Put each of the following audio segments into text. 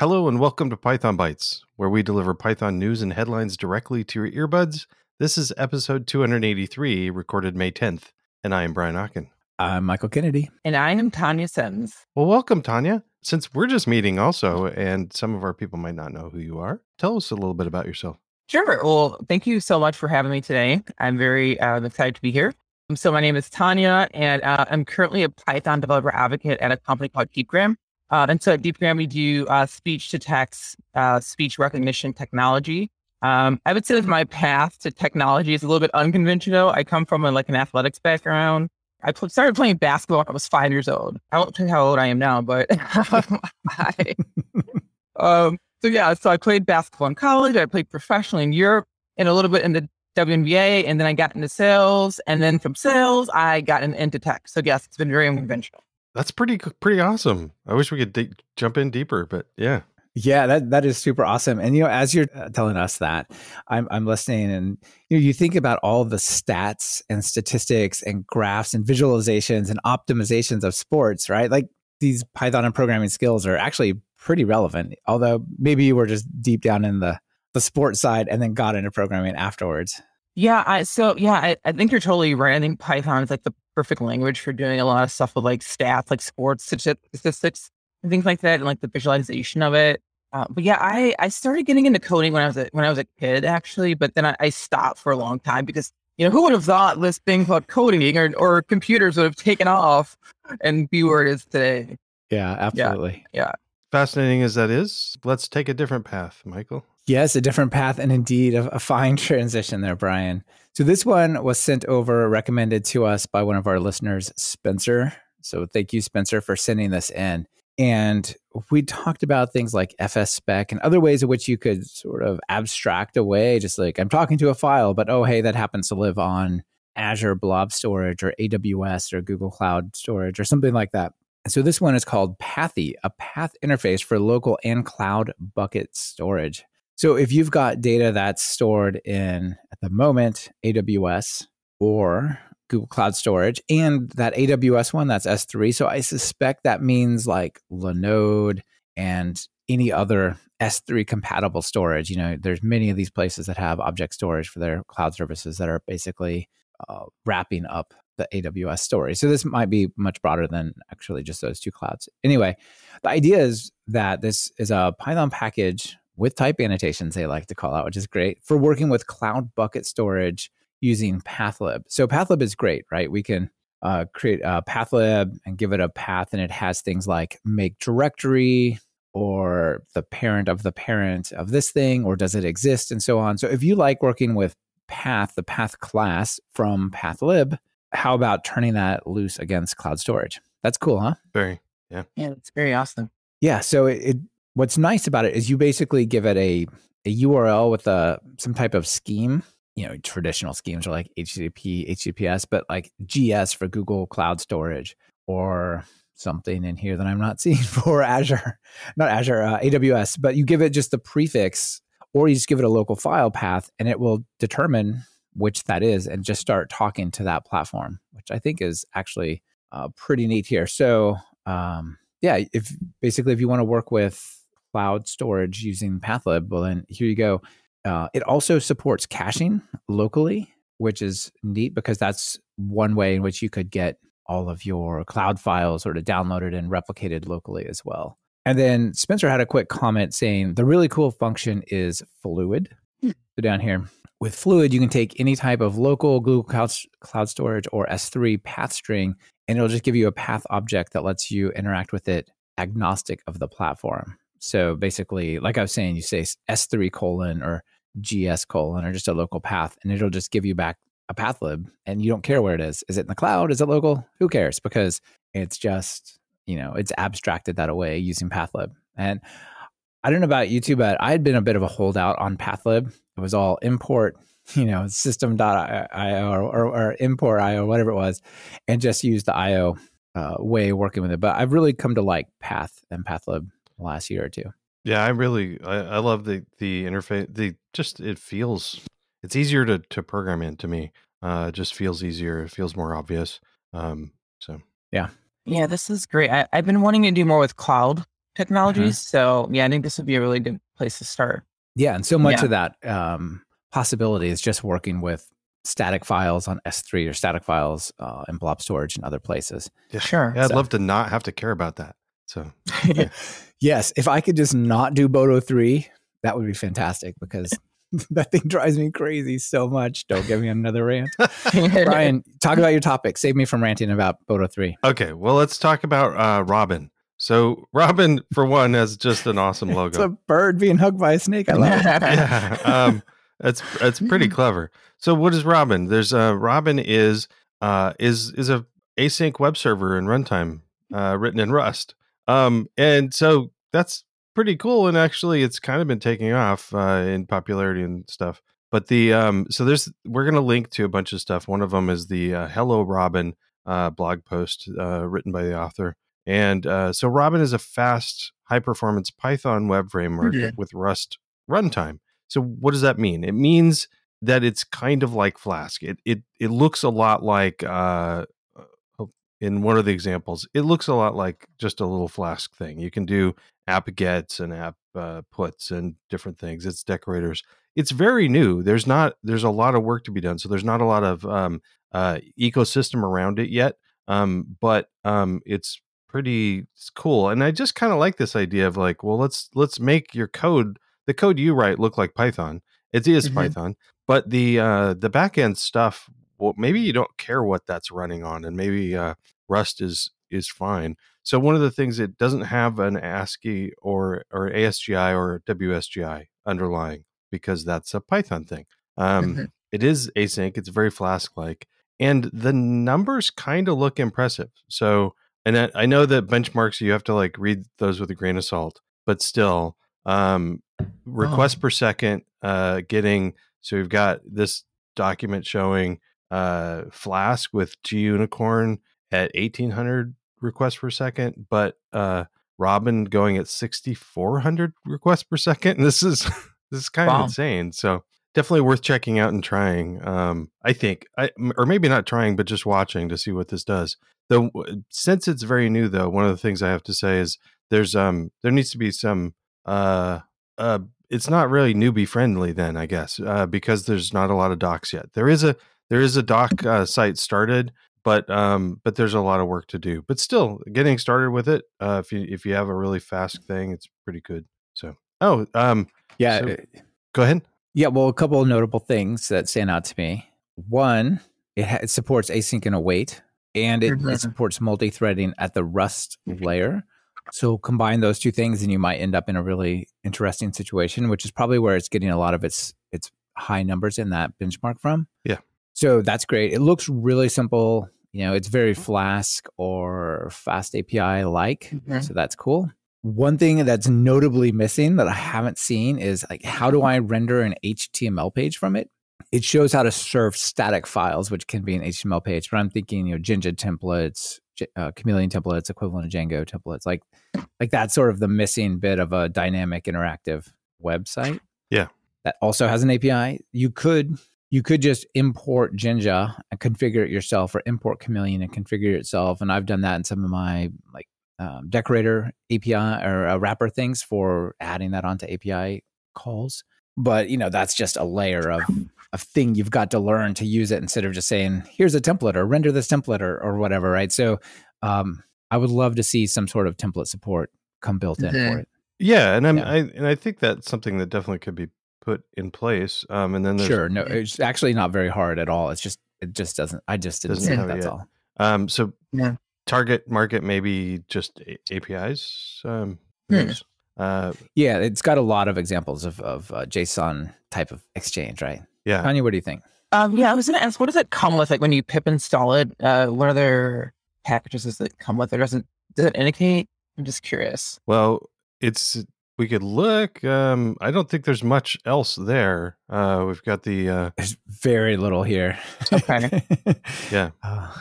Hello and welcome to Python Bytes, where we deliver Python news and headlines directly to your earbuds. This is episode 283, recorded May 10th, and I am Brian Okken. I'm Michael Kennedy. And I am Tanya Sims. Well, welcome, Tanya. Since we're just meeting also, and some of our people might not know who you are, tell us a little bit about yourself. Sure. Well, thank you so much for having me today. I'm very uh, excited to be here. So, my name is Tanya, and uh, I'm currently a Python developer advocate at a company called DeepGram. Uh, and so at DeepGram, we do uh, speech to text, uh, speech recognition technology. Um, I would say that my path to technology is a little bit unconventional. I come from a, like an athletics background. I pl- started playing basketball when I was five years old. I won't tell you how old I am now, but I, um, so yeah, so I played basketball in college. I played professionally in Europe and a little bit in the WNBA, and then I got into sales, and then from sales I got in, into tech. So yes, it's been very unconventional. That's pretty pretty awesome. I wish we could d- jump in deeper, but yeah. Yeah, that that is super awesome. And you know, as you're uh, telling us that, I'm I'm listening, and you know, you think about all the stats and statistics and graphs and visualizations and optimizations of sports, right? Like these Python and programming skills are actually pretty relevant. Although maybe you were just deep down in the the sports side and then got into programming afterwards. Yeah, I, so yeah, I, I think you're totally right. I think Python is like the perfect language for doing a lot of stuff with like stats, like sports statistics and things like that, and like the visualization of it. Uh, but yeah, I, I started getting into coding when I was a, when I was a kid actually, but then I, I stopped for a long time because you know who would have thought this thing called coding or, or computers would have taken off and be where it is today. Yeah, absolutely. Yeah, yeah. Fascinating as that is, let's take a different path, Michael. Yes, a different path and indeed a, a, fine transition there, Brian. So this one was sent over, recommended to us by one of our listeners, Spencer. So thank you, Spencer, for sending this in. And we talked about things like FS spec and other ways in which you could sort of abstract away, just like I'm talking to a file, but oh, hey, that happens to live on Azure Blob Storage or AWS or Google Cloud Storage or something like that. So this one is called Pathy, a path interface for local and cloud bucket storage. So if you've got data that's stored in at the moment AWS or Google Cloud Storage and that AWS one that's S3, so I suspect that means like Linode and any other S3 compatible storage. You know, there's many of these places that have object storage for their cloud services that are basically uh, wrapping up the AWS storage. So this might be much broader than actually just those two clouds. Anyway, the idea is that this is a Python package with type annotations, they like to call out, which is great for working with cloud bucket storage using Pathlib. So Pathlib is great, right? We can uh, create a Pathlib and give it a path, and it has things like make directory or the parent of the parent of this thing, or does it exist, and so on. So if you like working with path, the path class from Pathlib, how about turning that loose against cloud storage? That's cool, huh? Very, yeah. Yeah, it's very awesome. Yeah. So it, it what's nice about it is you basically give it a, a URL with a some type of scheme. You know, traditional schemes are like HTTP, HTTPS, but like GS for Google Cloud Storage or something in here that I'm not seeing for Azure, not Azure, uh, AWS. But you give it just the prefix, or you just give it a local file path, and it will determine which that is, and just start talking to that platform, which I think is actually uh, pretty neat here. So, um, yeah, if basically if you want to work with cloud storage using Pathlib, well, then here you go. Uh, it also supports caching locally, which is neat because that's one way in which you could get all of your cloud files sort of downloaded and replicated locally as well. And then Spencer had a quick comment saying the really cool function is fluid. Hmm. So down here with fluid, you can take any type of local Google Cloud, Cloud Storage or S3 path string, and it'll just give you a path object that lets you interact with it agnostic of the platform. So basically, like I was saying, you say S3 colon or GS colon or just a local path, and it'll just give you back a path lib and you don't care where it is. Is it in the cloud? Is it local? Who cares? Because it's just, you know, it's abstracted that away using pathlib. And I don't know about you too, but I had been a bit of a holdout on pathlib. It was all import, you know, system.io or, or, or import IO, whatever it was, and just use the IO uh, way working with it. But I've really come to like path and pathlib last year or two. Yeah, I really I, I love the the interface. The just it feels it's easier to to program in to me. Uh, it just feels easier. It feels more obvious. Um, so yeah, yeah, this is great. I, I've been wanting to do more with cloud technologies. So yeah, I think this would be a really good place to start. Yeah, and so much Yeah. of that um, possibility is just working with static files on S3 or static files uh, in blob storage and other places. Yeah. Sure. Yeah, I'd So- love to not have to care about that. So Yes, if I could just not do Boto 3, that would be fantastic because that thing drives me crazy so much. Don't give me another rant. Brian, talk about your topic. Save me from ranting about Boto 3. okay, well let's talk about uh, Robyn. So Robyn, for one, has just an awesome logo. It's a bird being hugged by a snake. I love it. yeah, um, that's that's pretty clever. So what is Robyn? There's uh, Robyn is uh, is is a async web server in runtime uh, written in Rust. Um, and so that's pretty cool. And actually, it's kind of been taking off uh, in popularity and stuff. But the um, so there's we're gonna link to a bunch of stuff. One of them is the uh, Hello Robyn uh, blog post uh, written by the author. And uh, so Robyn is a fast, high performance Python web framework Yeah. with Rust runtime. So what does that mean? It means that it's kind of like Flask. It it it looks a lot like uh, in one of the examples. It looks a lot like just a little Flask thing. You can do app gets and app uh, puts and different things. It's decorators. It's very new. There's not there's a lot of work to be done. So there's not a lot of um, uh, ecosystem around it yet. Um, but um, it's pretty it's cool. And I just kind of like this idea of like, well, let's let's make your code the code you write look like Python. It is Mhm. Python, but the uh, the backend stuff. Well, maybe you don't care what that's running on, and maybe uh, Rust is is fine. So one of the things it doesn't have an ASCII or or ASGI or WSGI underlying because that's a Python thing. Um, it is async. It's very Flask like, and the numbers kind of look impressive. So, and I, I know that benchmarks you have to like read those with a grain of salt, but still, um, requests per second, uh, getting so we've got this document showing uh Flask with GUnicorn at eighteen hundred requests per second, but uh Robyn going at sixty four hundred requests per second. This is this is kind Wow. of insane. So definitely worth checking out and trying. Um, I think, I or maybe not trying, but just watching to see what this does. Though since it's very new, though, one of the things I have to say is there's um there needs to be some uh uh it's not really newbie friendly then I guess uh, because there's not a lot of docs yet. There is a there is a doc uh, site started, but um but there's a lot of work to do. But still, getting started with it, uh, if you if you have a really fast thing, it's pretty good. So oh um Yeah. So- uh, go ahead. Yeah, well, a couple of notable things that stand out to me. One, it, ha- it supports async and await, and it, Mhm. it supports multi-threading at the Rust layer. So combine those two things, and you might end up in a really interesting situation, which is probably where it's getting a lot of its its high numbers in that benchmark from. Yeah. So that's great. It looks really simple. You know, it's very Flask or Fast API like. Mhm. So that's cool. One thing that's notably missing that I haven't seen is like how do I render an HTML page from it? It shows how to serve static files, which can be an HTML page. But I'm thinking, you know, Jinja templates, uh, Chameleon templates, equivalent to Django templates, like like that's sort of the missing bit of a dynamic interactive website. Yeah. that also has an API. You could you could just import Jinja and configure it yourself, or import Chameleon and configure it yourself. And I've done that in some of my like um, decorator API or uh, wrapper things for adding that onto API calls. But you know, that's just a layer of a thing you've got to learn to use it instead of just saying, "Here's a template" or "Render this template" or, or whatever. Right. So, um, I would love to see some sort of template support come built in Mhm. for it. Yeah, and I'm Yeah. I and I think that's something that definitely could be put in place. Um, and then there's Sure. No, it's actually not very hard at all. It's just it just doesn't. I just didn't Doesn't see it. have That's yet. all. Um, so Yeah. target market maybe just A- APIs. Um, who Hmm. uh, Yeah, it's got a lot of examples of of uh, JSON type of exchange, right? yeah. Tanya, what do you think? Um, yeah, I was going to ask, what does it come with? Like when you pip install it, uh, what other packages does it come with? Or doesn't does it indicate? I'm just curious. Well, it's we could look. Um, I don't think there's much else there. Uh, we've got the uh, There's very little here. Okay. Yeah. Uh,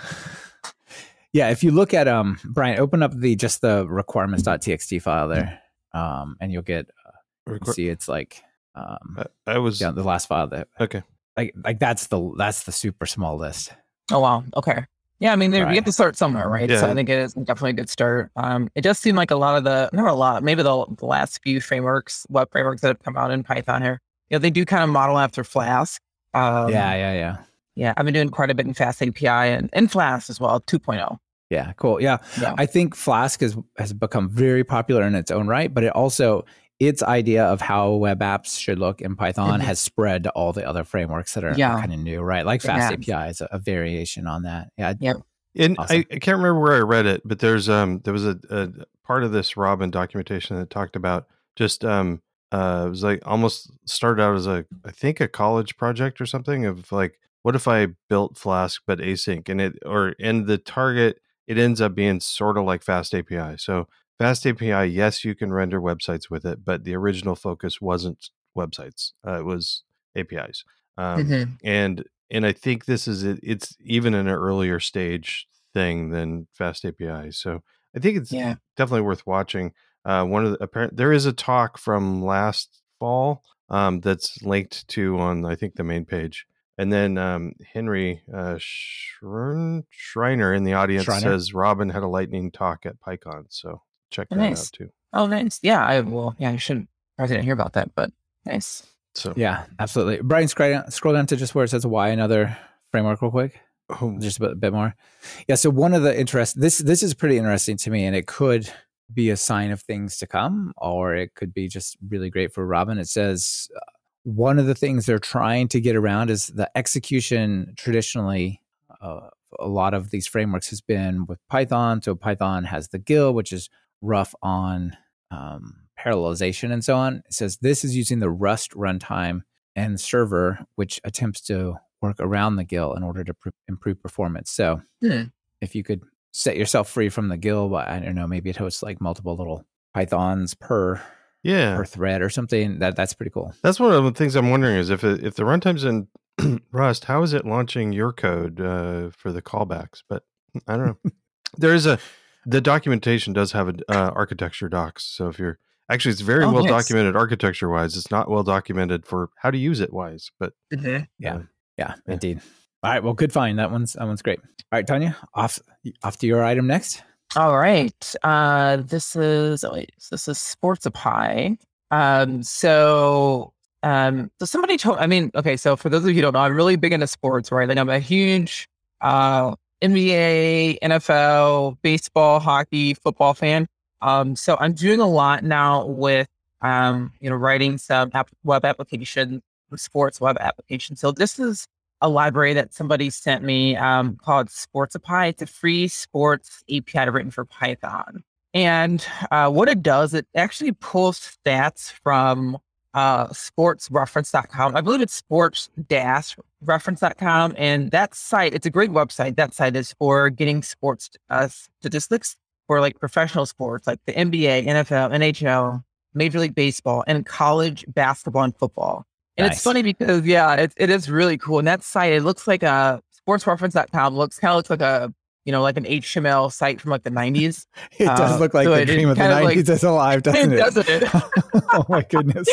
yeah, if you look at um Brian, open up the just the requirements.txt file there. Um and you'll get uh, you requ- see it's like um I, I was yeah, the last file that okay. like like that's the that's the super small list. Oh wow. Okay. Yeah, I mean, Right. you have to start somewhere, right? So I think it is definitely a good start. Um, it does seem like a lot of the, not a lot, maybe the, the last few frameworks, web frameworks that have come out in Python here, you know, they do kind of model after Flask. Um, yeah, yeah, yeah. Yeah, I've been doing quite a bit in Fast API and, and Flask as well, oh. 2.0. Yeah, cool. Yeah. Yeah. I think Flask has has become very popular in its own right, but it also its idea of how web apps should look in Python Mhm. has spread to all the other frameworks that are Yeah. kind of new, right? Like It Fast has. API is a, a variation on that. Yeah. And Awesome. I, I can't remember where I read it, but there's um there was a, a part of this Robyn documentation that talked about just um uh it was like almost started out as a I think a college project or something of like what if I built Flask but async and it or and the target it ends up being sort of like Fast API. So Fast API, yes, you can render websites with it, but the original focus wasn't websites; uh, it was APIs. Um, Mhm. and and I think this is it, it's even an earlier stage thing than Fast API. So I think it's Yeah. definitely worth watching. Uh, one of the apparent there is a talk from last fall um, that's linked to on I think the main page, and then um, Henry uh, Schreiner in the audience says Robyn had a lightning talk at PyCon, so check Oh, that nice. out too. Oh, nice. Yeah, I will. Yeah, I shouldn't. I didn't hear about that, but nice. So Yeah, absolutely. Brian, scroll down, scroll down to just where it says why another framework real quick. oh, just a bit, bit more. Yeah. So one of the interest this this is pretty interesting to me, and it could be a sign of things to come, or it could be just really great for Robyn. It says uh, one of the things they're trying to get around is the execution. Traditionally, uh, a lot of these frameworks has been with Python. So Python has the GIL, which is rough on um, parallelization and so on. It says this is using the Rust runtime and server, which attempts to work around the GIL in order to pr- improve performance. So Hmm. if you could set yourself free from the GIL, but I don't know, maybe it hosts like multiple little Pythons per yeah, per thread or something. That that's pretty cool. That's one of the things I'm wondering is if it, if the runtime's in Rust, how is it launching your code uh, for the callbacks? But I don't know. there is a the documentation does have an uh, architecture docs. So if you're actually, it's very Oh, well nice. documented architecture wise. It's not well documented for how to use it wise. But Mhm. Yeah. uh, Yeah, Yeah. indeed. All right, well, good find. That one's that one's great. All right, Tanya, off off to your item next. All right. Uh, this is oh wait, this is Sportsify. Um, so um, so somebody told. I mean, okay. So for those of you who don't know, I'm really big into sports, right? Like I'm a huge uh, NBA, NFL, baseball, hockey, football fan. Um, so I'm doing a lot now with um, you know, writing some app- web applications, sports web applications. So this is a library that somebody sent me um, called Sportsify. It's a free sports API written for Python. And uh, what it does, it actually pulls stats from uh, sportsreference.com. I believe it's sports dash reference.com. And that site, it's a great website. That site is for getting sports uh, statistics for like professional sports, like the NBA, NFL, NHL, Major League Baseball, and college basketball and football. And Nice. it's funny because yeah, it, it is really cool. And that site, it looks like a sportsreference.com looks kind of looks like a you know like an HTML site from like the nineties. It does Uh, look like so the dream of the kind of like- nineties is alive, doesn't it? doesn't it? oh my goodness.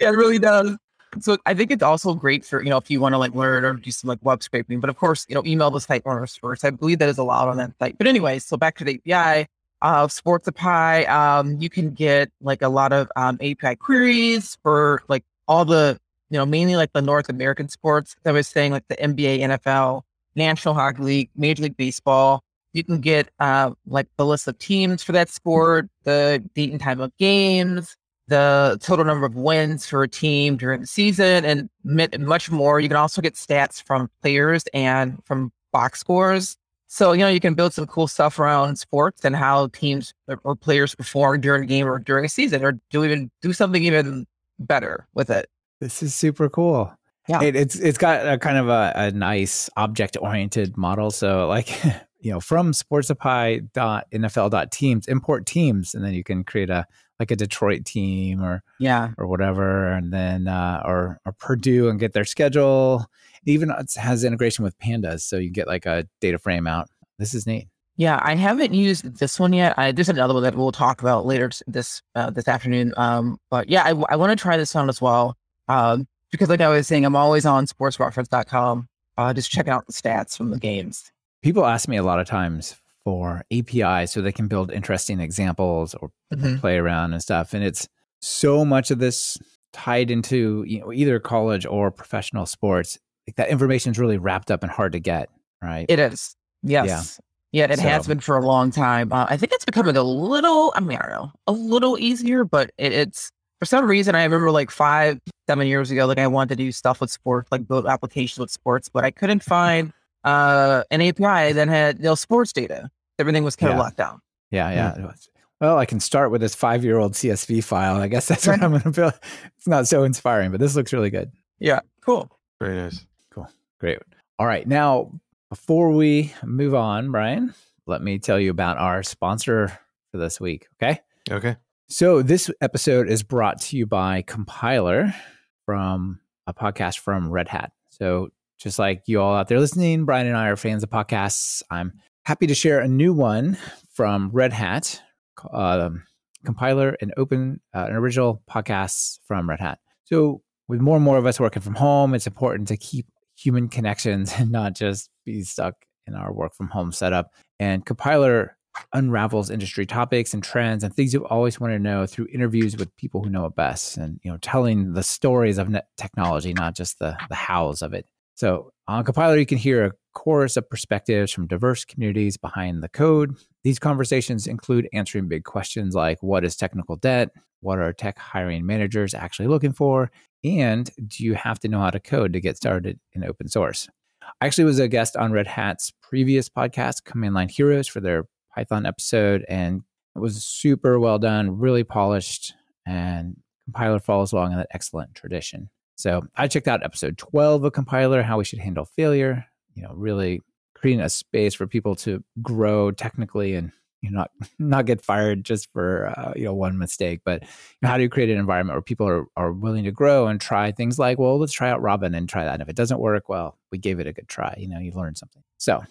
Yeah, it really does. So I think it's also great for you know if you want to like learn or do some like web scraping. But of course, you know, email the site owners first. I believe that is allowed on that site. But anyway, so back to the API of Sportsify, um, you can get like a lot of um, API queries for like all the you know mainly like the North American sports. I was saying like the NBA, NFL, National Hockey League, Major League Baseball. You can get uh, like the list of teams for that sport, the date and time of games, the total number of wins for a team during the season, and much more. You can also get stats from players and from box scores. So, you know, you can build some cool stuff around sports and how teams or, players perform during a game or during a season, or do even do something even better with it. This is super cool. Yeah. It, it's it's got a kind of a, a nice object oriented model. So like you know from sportsify.nfl.teams import teams and then you can create a like a Detroit team or Yeah. or whatever and then uh, or or Purdue and get their schedule. It even it has integration with pandas so you get like a data frame out. This is neat. Yeah, I haven't used this one yet. I, there's another one that we'll talk about later this uh, this afternoon. Um, but yeah, I, want to try this one as well. Um, because like I was saying, I'm always on sportsreference.com, uh, just checking out the stats from the games. people ask me a lot of times for APIs so they can build interesting examples or Mhm. play around and stuff. And it's so much of this tied into you know either college or professional sports. Like that information is really wrapped up and hard to get, right? It is. Yes. Yeah, it has been for a long time. Uh, I think it's becoming a little, I mean, I don't know, a little easier, but it, it's for some reason, I remember like five, seven years ago, like I wanted to do stuff with sports, like build applications with sports, but I couldn't find uh, an API that had you know, sports data. Everything was kind Yeah. of locked down. yeah, yeah. it was. Well, I can start with this five year old CSV file. I guess that's what I'm going to build. It's not so inspiring, but this looks really good. Yeah, cool. Very nice. Cool. Great. All right. Now, before we move on, Brian, let me tell you about our sponsor for this week. Okay. Okay. So, this episode is brought to you by Compiler from a podcast from Red Hat. So, just like you all out there listening, Brian and I are fans of podcasts. I'm happy to share a new one from Red Hat, um, Compiler, and open, uh, an original podcast from Red Hat. So, with more and more of us working from home, it's important to keep human connections and not just be stuck in our work from home setup. And Compiler unravels industry topics and trends and things you've always want to know through interviews with people who know it best and you know telling the stories of net technology not just the the hows of it. So on compiler you can hear a chorus of perspectives from diverse communities behind the code. These conversations include answering big questions like what is technical debt? What are tech hiring managers actually looking for? And do you have to know how to code to get started in open source? I actually was a guest on Red Hat's previous podcast, Command Line Heroes, for their Python episode, and it was super well done, really polished, and Compiler follows along in that excellent tradition. So I checked out episode 12 of Compiler, how we should handle failure, you know, really creating a space for people to grow technically and you know, not not get fired just for uh, you know one mistake, but you know, how do you create an environment where people are, are willing to grow and try things like, well, let's try out Robyn and try that. And if it doesn't work, well, we gave it a good try. You know, you've learned something. So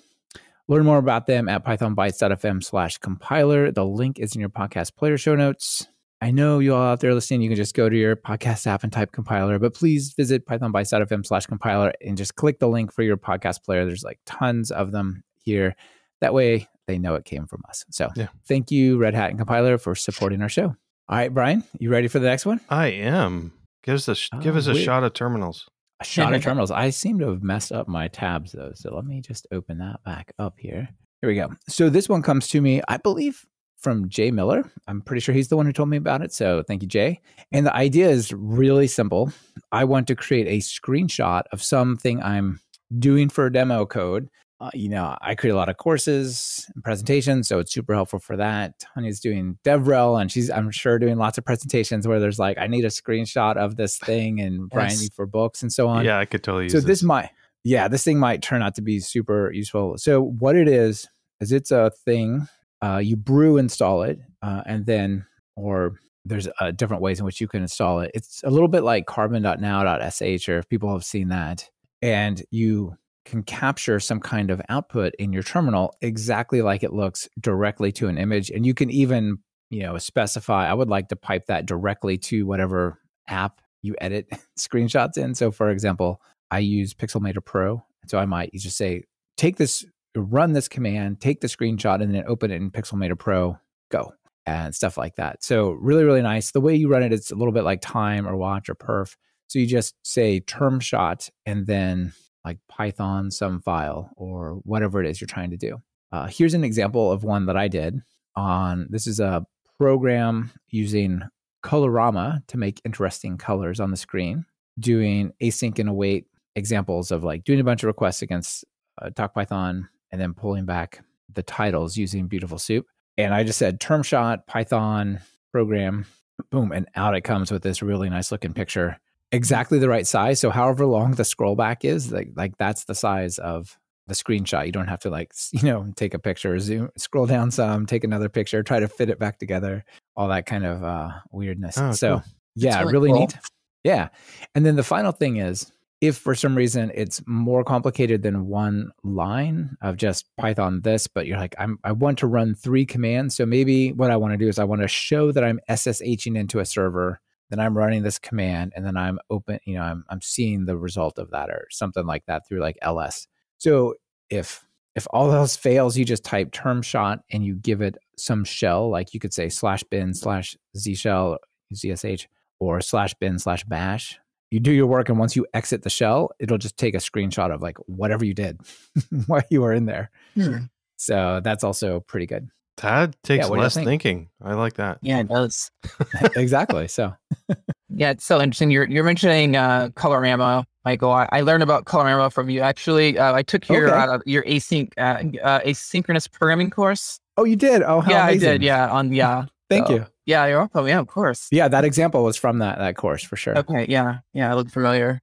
learn more about them at pythonbytes.fm slash compiler. The link is in your podcast player show notes. I know you all out there listening, you can just go to your podcast app and type compiler, but please visit pythonbytes.fm slash compiler and just click the link for your podcast player. There's like tons of them here. That way they know it came from us. So Yeah. thank you, Red Hat and Compiler, for supporting our show. All right, Brian, you ready for the next one? I am. Give us a sh- give Oh, us a ah, wait. shot of terminals. A shot of terminals. I seem to have messed up my tabs though. So let me just open that back up here. Here we go. So this one comes to me, I believe, from Jay Miller. I'm pretty sure he's the one who told me about it. So thank you, Jay. And the idea is really simple. I want to create a screenshot of something I'm doing for a demo code. Uh, you know, I create a lot of courses and presentations, so it's super helpful for that. Tanya's doing DevRel, and she's, I'm sure, doing lots of presentations where there's like, I need a screenshot of this thing, and Brian Yes. for books and so on Yeah, I could totally use so this might yeah this thing might turn out to be super useful so what it is is it's a thing uh, you brew install it uh, and then or there's uh, different ways in which you can install it it's a little bit like carbon.now.sh or if people have seen that and you can capture some kind of output in your terminal exactly like it looks directly to an image and you can even you know specify i would like to pipe that directly to whatever app you edit screenshots in so for example I use Pixelmator Pro. So I might just say, take this, run this command, take the screenshot, and then open it in Pixelmator Pro, go, and stuff like that. So really, really nice. The way you run it, it's a little bit like time or watch or perf. So you just say termshot and then like Python some file or whatever it is you're trying to do. Uh, here's an example of one that I did on this is a program using Colorama to make interesting colors on the screen, doing async and await examples of like doing a bunch of requests against uh, Talk Python and then pulling back the titles using Beautiful Soup. And I just said termshot Python program, boom, and out it comes with this really nice looking picture, exactly the right size. So however long the scroll back is, like like that's the size of the screenshot. You don't have to like you know take a picture, zoom, scroll down some, take another picture, try to fit it back together, all that kind of uh, weirdness. Oh, so cool. yeah, really really cool. neat. Yeah, and then the final thing is if for some reason it's more complicated than one line of just Python this, but you're like, I'm I want to run three commands. So maybe what I want to do is I want to show that I'm SSHing into a server, then I'm running this command, and then I'm open, you know, I'm I'm seeing the result of that or something like that through like ls. So if if all else fails, you just type termshot and you give it some shell, like you could say slash bin slash z shell zsh or slash bin slash bash. You do your work, and once you exit the shell, it'll just take a screenshot of like whatever you did while you were in there. Hmm. So that's also pretty good. That takes what do you less think? thinking. I like that. Yeah, it does. exactly. So Yeah, it's so interesting. You're you're mentioning uh, Colorama, Michael. I, I learned about Colorama from you. Actually, uh, I took your Okay. uh, your async uh, uh, asynchronous programming course. Oh, you did? Oh, how yeah, amazing. I did. Yeah, on yeah. Thank So- you. Yeah, you're welcome. Yeah, of course. Yeah, that example was from that that course for sure. Okay. Yeah. Yeah. I look familiar.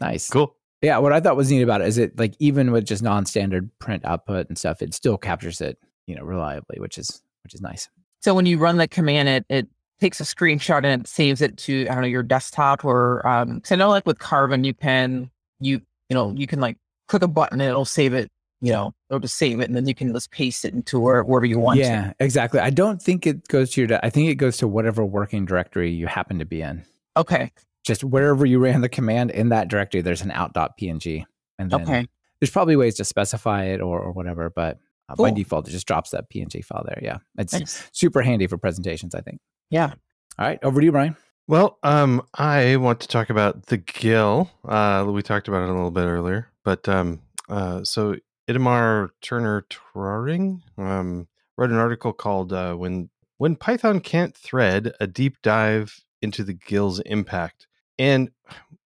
Nice. Cool. Yeah, what I thought was neat about it is it like even with just non-standard print output and stuff, it still captures it, you know, reliably, which is which is nice. So when you run the command, it it takes a screenshot and it saves it to I don't know your desktop or um. Cause I know like with Carbon, you can you you know you can like click a button and it'll save it. You know, it'll just save it and then you can just paste it into where, wherever you want. yeah, exactly. I don't think it goes to your. I think it goes to whatever working directory you happen to be in. Okay. Just wherever you ran the command in that directory, there's an out.png, and then Okay. there's probably ways to specify it or or whatever, but uh, by default, it just drops that PNG file there. Yeah, it's Nice. super handy for presentations. I think. Yeah. All right, over to you, Brian. Well, um, I want to talk about the GIL. Uh, we talked about it a little bit earlier, but um, uh, so Itamar Turner-Trauring um, wrote an article called uh, "When When Python Can't Thread: A Deep Dive into the GIL's Impact." And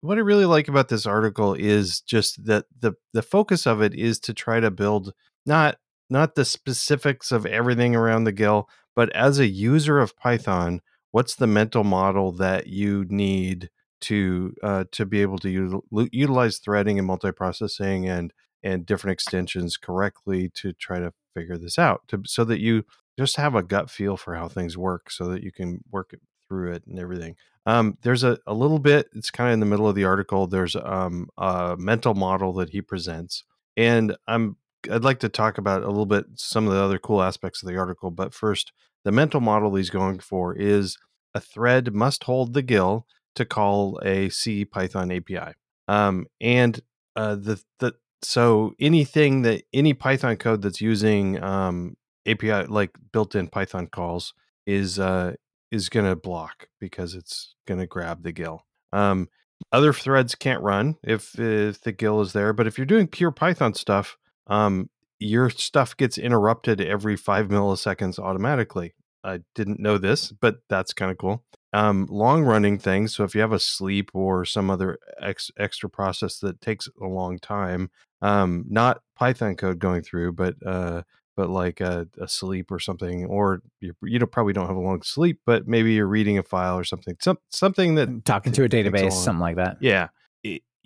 what I really like about this article is just that the the focus of it is to try to build not not the specifics of everything around the GIL, but as a user of Python, what's the mental model that you need to uh, to be able to util- utilize threading and multiprocessing and and different extensions correctly to try to figure this out to, so that you just have a gut feel for how things work so that you can work through it and everything. Um, there's a, a little bit it's kind of in the middle of the article there's um, a mental model that he presents and i'm i'd like to talk about a little bit some of the other cool aspects of the article but first the mental model he's going for is a thread must hold the GIL to call a C Python API. Um, and uh, the the so anything that any Python code that's using um, API like built-in Python calls is uh, is going to block because it's going to grab the GIL. Um, other threads can't run if if the GIL is there, but if you're doing pure Python stuff, um, your stuff gets interrupted every five milliseconds automatically. I didn't know this, but that's kind of cool. Um, long running things. So if you have a sleep or some other ex- extra process that takes a long time, um, not Python code going through, but uh, but like a, a sleep or something, or you, you don't, probably don't have a long sleep, but maybe you're reading a file or something, some, something that Talking to a database, something like that. yeah.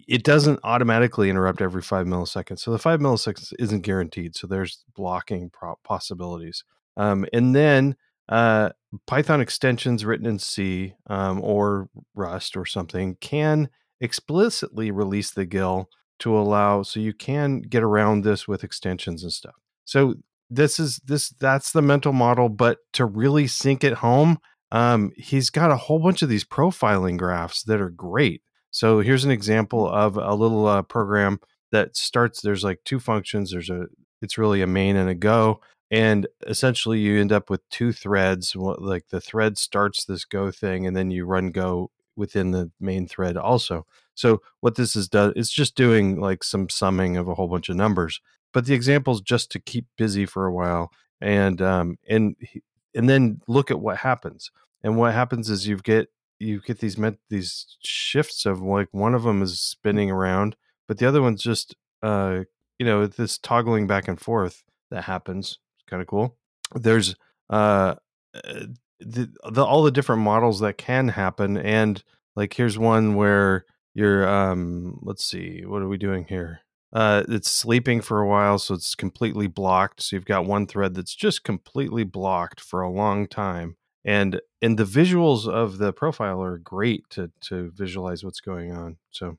It, doesn't automatically interrupt every five milliseconds. So the five milliseconds isn't guaranteed. So there's blocking possibilities. Um, and then uh, Python extensions written in C um, or Rust or something can explicitly release the GIL to allow so you can get around this with extensions and stuff. So this is this that's the mental model, but to really sink it home, um, he's got a whole bunch of these profiling graphs that are great. So here's an example of a little uh, program that starts. There's like two functions. There's a it's really a main and a go, and essentially you end up with two threads. Like the thread starts this go thing, and then you run go within the main thread also. So what this is done, it's just doing like some summing of a whole bunch of numbers. But the example is just to keep busy for a while, and um, and and then look at what happens. And what happens is you get you get these met these shifts of like one of them is spinning around, but the other one's just uh you know this toggling back and forth that happens. It's kind of cool. There's uh uh, the, the all the different models that can happen and like here's one where you're um let's see what are we doing here uh it's sleeping for a while so it's completely blocked so you've got one thread that's just completely blocked for a long time and and the visuals of the profile are great to to visualize what's going on so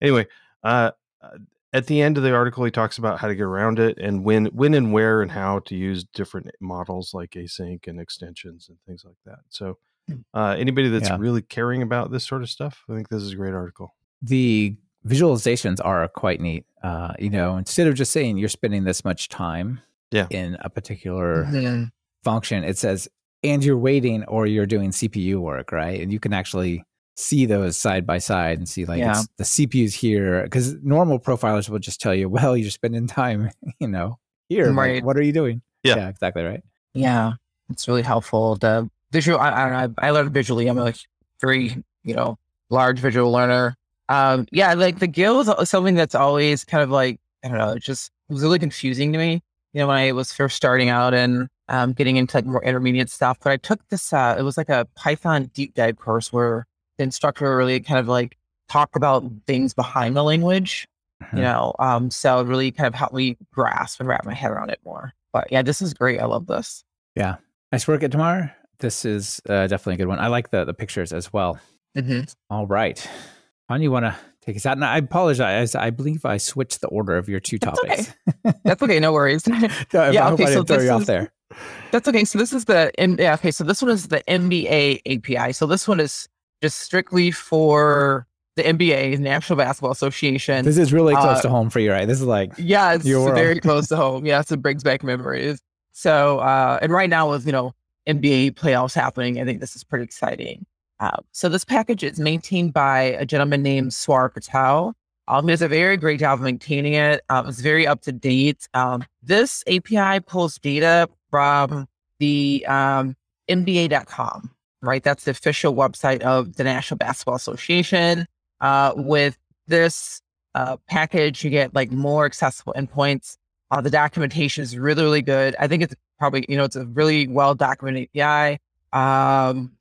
anyway uh uh, at the end of the article he talks about how to get around it and when when and where and how to use different models like async and extensions and things like that so uh, anybody that's Yeah. really caring about this sort of stuff i think this is a great article The visualizations are quite neat. Uh, you know, instead of just saying you're spending this much time Yeah. in a particular function, it says, and you're waiting or you're doing CPU work, right? And you can actually see those side by side and see like Yeah. it's, the CPU's here. Because normal profilers will just tell you, well, you're spending time, you know, here. Right. what are you doing? Yeah. exactly right. Yeah, it's really helpful. The visual, I, I, I- I learn visually. I'm a very, you know, large visual learner. Um, yeah, like the GIL is something that's always kind of like, I don't know, it just it was really confusing to me. You know, when I was first starting out and um, getting into like more intermediate stuff, but I took this, uh, it was like a Python deep dive course where the instructor really kind of like talked about things behind the language Mhm. you know um so it really kind of helped me grasp and wrap my head around it more but yeah this is great i love this Yeah. Nice work Itamar. This is uh, definitely a good one. I like the the pictures as well. mm-hmm. All right. On you want to take us out? Now, I apologize. I believe I switched the order of your two That's topics. that's okay no worries if Yeah, I okay, so throw you off there. That's okay so this is the yeah okay so this one is the NBA api so this one is just strictly for the nba national basketball association This is really close Uh, to home for you, right? This is like yeah it's very close to home. Yes it brings back memories. So uh and right now with you know nba playoffs happening i think this is pretty exciting. Uh, so this package is maintained by a gentleman named swar patel. Um, he does a very great job of maintaining it. Um, it's very up to date. Um, this api pulls data from the um, nba.com right that's the official website of the national basketball association uh, with this uh, package, you get like more accessible endpoints. Uh, the documentation is really, really good. I think it's probably, you know, it's a really well documented API. Um,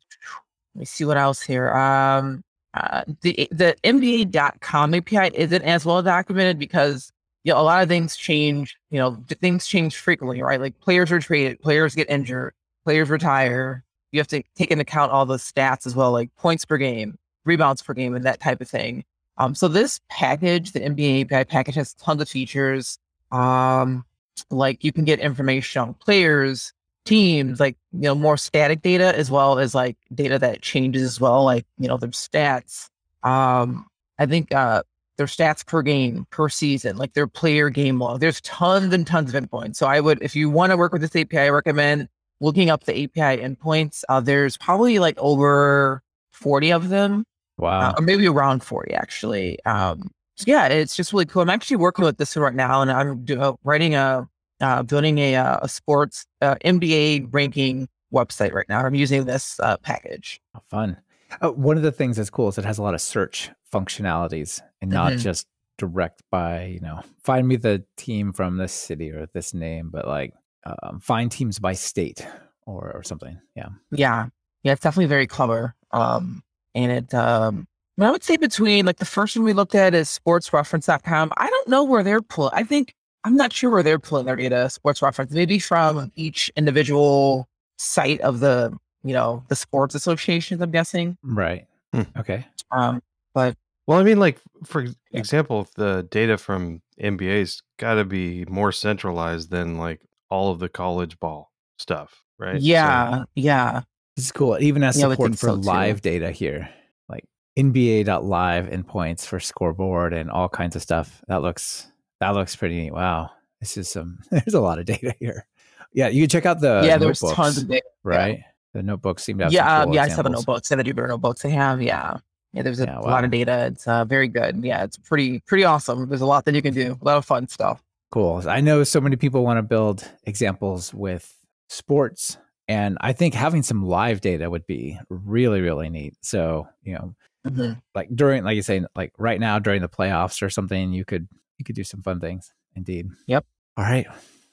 let me see what else here. Um, uh, the the NBA.com API isn't as well documented because you know a lot of things change. You know, things change frequently, right? Like players are traded, players get injured, players retire. You have to take into account all the stats as well, like points per game, rebounds per game, and that type of thing. Um, so this package, the NBA API package, has tons of features. Um, like you can get information on players, teams, like you know more static data as well as like data that changes as well, like you know their stats. Um, I think uh, their stats per game, per season, like their player game log. There's tons and tons of endpoints. So I would, if you want to work with this API, I recommend looking up the API endpoints. Uh, there's probably like over 40 of them wow. uh, or maybe around 40 actually. Um, so yeah, it's just really cool. I'm actually working with this one right now, and I'm do, uh, writing a uh, building a uh, a sports uh, NBA ranking website right now. I'm using this uh, package. Oh, fun. Uh, one of the things that's cool is it has a lot of search functionalities and not Mhm. just direct by, you know, find me the team from this city or this name, but like um, find teams by state or, or something. Yeah. Yeah, yeah, it's definitely very clever. Um, and it um, I, mean, I would say between like the first one we looked at is sportsreference.com. I don't know where they're pulling. I think I'm not sure where they're pulling their data. Sports reference, maybe from each individual site of the you know the sports associations. I'm guessing. Right. Hmm. Okay. Um, but Well, I mean, like for Yeah. example, the data from NBA's got to be more centralized than like all of the college ball stuff, right? So- yeah, yeah, This is cool. It even has Yeah, support for so, too. live data here, like NBA.live endpoints for scoreboard and all kinds of stuff. That looks that looks pretty neat. Wow. This is some there's a lot of data here. Yeah, you can check out the yeah. There's tons of data. right? The notebooks seem to have Yeah, some cool yeah. I saw the examples. notebooks and the Jupyter notebooks they have. Yeah, yeah. There's a Yeah, lot of data. It's uh, very good. Yeah, it's pretty pretty awesome. There's a lot that you can do. A lot of fun stuff. Cool. I know so many people want to build examples with sports, and I think having some live data would be really, really neat. So, you know, Mhm. like during, like you say, like right now during the playoffs or something, you could you could do some fun things. Indeed. Yep. All right.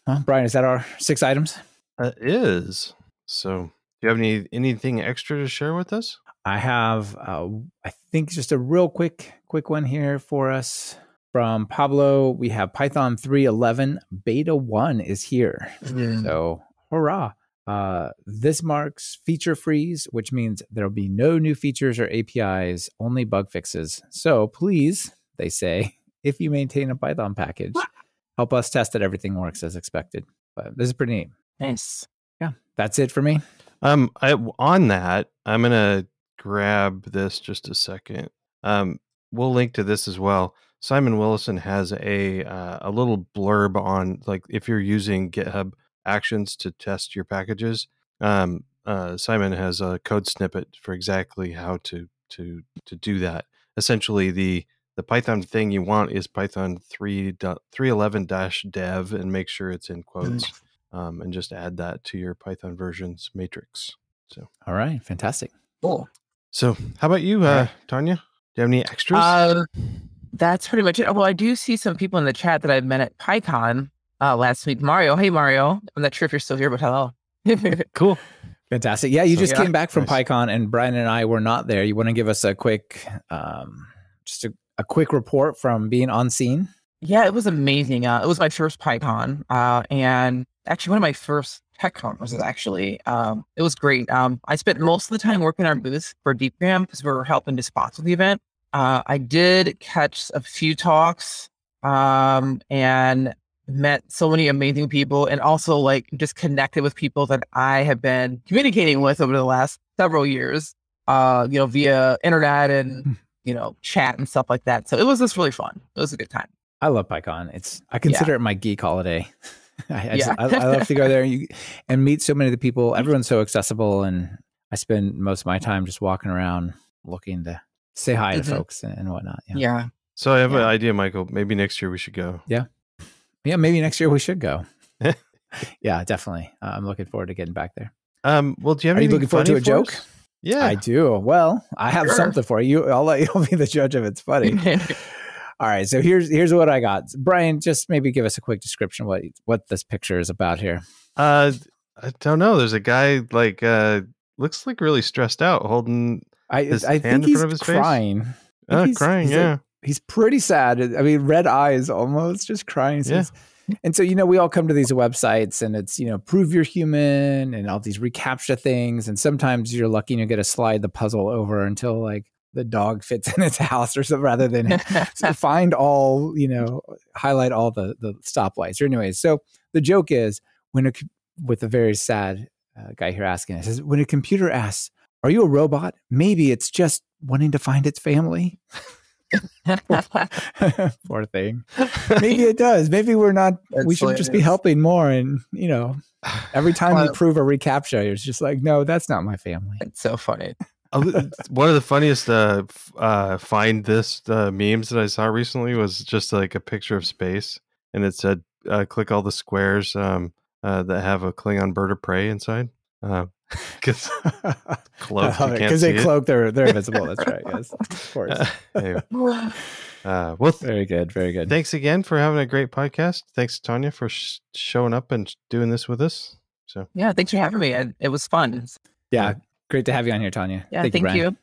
Well, Brian, is that our six items? That is. So, do you have any anything extra to share with us? I have, uh, I think, just a real quick, quick one here for us from Pablo. We have Python 3.11 beta one is here. Mhm. So, hurrah. Uh, this marks feature freeze, which means there'll be no new features or APIs, only bug fixes. So, please, they say, if you maintain a Python package, help us test that everything works as expected. But this is pretty neat. Nice. Yeah, that's it for me. Um, I on that, I'm gonna grab this just a second. Um, we'll link to this as well. Simon Willison has a uh, a little blurb on like if you're using GitHub Actions to test your packages. Um, uh, Simon has a code snippet for exactly how to to to do that. Essentially, the the Python thing you want is Python 3 311 dev and make sure it's in quotes um, and just add that to your Python versions matrix. So, all right, fantastic. Cool. So, how about you, uh, Tonya? Do you have any extras? Uh, that's pretty much it. Well, I do see some people in the chat that I've met at PyCon uh, last week. Mario, hey Mario. I'm not sure if you're still here, but hello. cool. Fantastic. Yeah, you so, just yeah. came back from nice. PyCon and Brian and I were not there. You want to give us a quick um, just a, a quick report from being on scene? Yeah, it was amazing. Uh, it was my first PyCon, uh, and actually one of my first tech conferences. Actually, um, it was great. Um, I spent most of the time working our booth for Deepgram because we were helping to sponsor the event. Uh, I did catch a few talks um, and met so many amazing people, and also like just connected with people that I have been communicating with over the last several years. Uh, you know, via internet and hmm. you know chat and stuff like that. So it was just really fun. It was a good time. I love PyCon. It's I consider yeah. it my geek holiday. I, I, yeah. I, I, love to go there and, you, and meet so many of the people. Everyone's so accessible, and I spend most of my time just walking around looking to say hi mm-hmm. to folks and, and whatnot. Yeah. yeah. So I have yeah. an idea, Michael. Maybe next year we should go. Yeah. Yeah. Maybe next year we should go. yeah, definitely. Uh, I'm looking forward to getting back there. Um, well, do you have Are you looking forward to a joke? Us? Yeah, I do. Well, I have sure. something for you. I'll let you be the judge if it's funny. All right, so here's here's what I got. Brian, just maybe give us a quick description what what this picture is about here. Uh, I don't know. There's a guy like uh looks like really stressed out, holding I his I hand think in front of his crying. face. Oh, he's, crying, he's yeah. Like, he's pretty sad. I mean, red eyes almost, just crying. So yeah. And so, you know, we all come to these websites and it's, you know, prove you're human and all these reCAPTCHA things. And sometimes you're lucky and you get to slide the puzzle over until like the dog fits in its house or something rather than find all, you know, highlight all the, the stoplights or anyways. So the joke is when a, with a very sad uh, guy here asking, it says, when a computer asks, are you a robot? Maybe it's just wanting to find its family. Poor thing. Maybe it does. Maybe we're not. That's we should hilarious. just be helping more. And you know, every time well, you prove a reCAPTCHA, it's just like, no, that's not my family. It's so funny. One of the funniest uh, uh, find this uh, memes that I saw recently was just like a picture of space, and it said, uh, "Click all the squares um, uh, that have a Klingon bird of prey inside." Because uh, because they cloak, they're they're invisible. That's right. Yes, of course. anyway. Uh, well, very good, very good. Thanks again for having a great podcast. Thanks, Tonya, for sh- showing up and doing this with us. So yeah, thanks for having me. It, it was fun. Yeah, great to have you on here, Tonya. Yeah, thank, thank you. you.